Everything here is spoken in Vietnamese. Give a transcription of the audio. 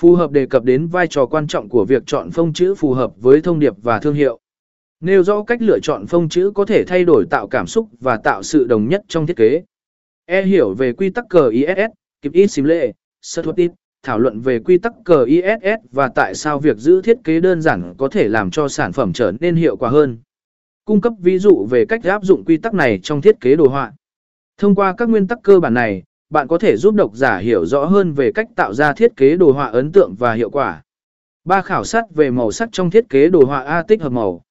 Phù hợp đề cập đến vai trò quan trọng của việc chọn phông chữ phù hợp với thông điệp và thương hiệu. Nêu rõ cách lựa chọn phông chữ có thể thay đổi tạo cảm xúc và tạo sự đồng nhất trong thiết kế. E hiểu về quy tắc cờ ISS, kịp ít xím lệ, sơ thuật ít, thảo luận về quy tắc cờ ISS và tại sao việc giữ thiết kế đơn giản có thể làm cho sản phẩm trở nên hiệu quả hơn. Cung cấp ví dụ về cách áp dụng quy tắc này trong thiết kế đồ họa. Thông qua các nguyên tắc cơ bản này, bạn có thể giúp độc giả hiểu rõ hơn về cách tạo ra thiết kế đồ họa ấn tượng và hiệu quả. Ba khảo sát về màu sắc trong thiết kế đồ họa A tích hợp màu.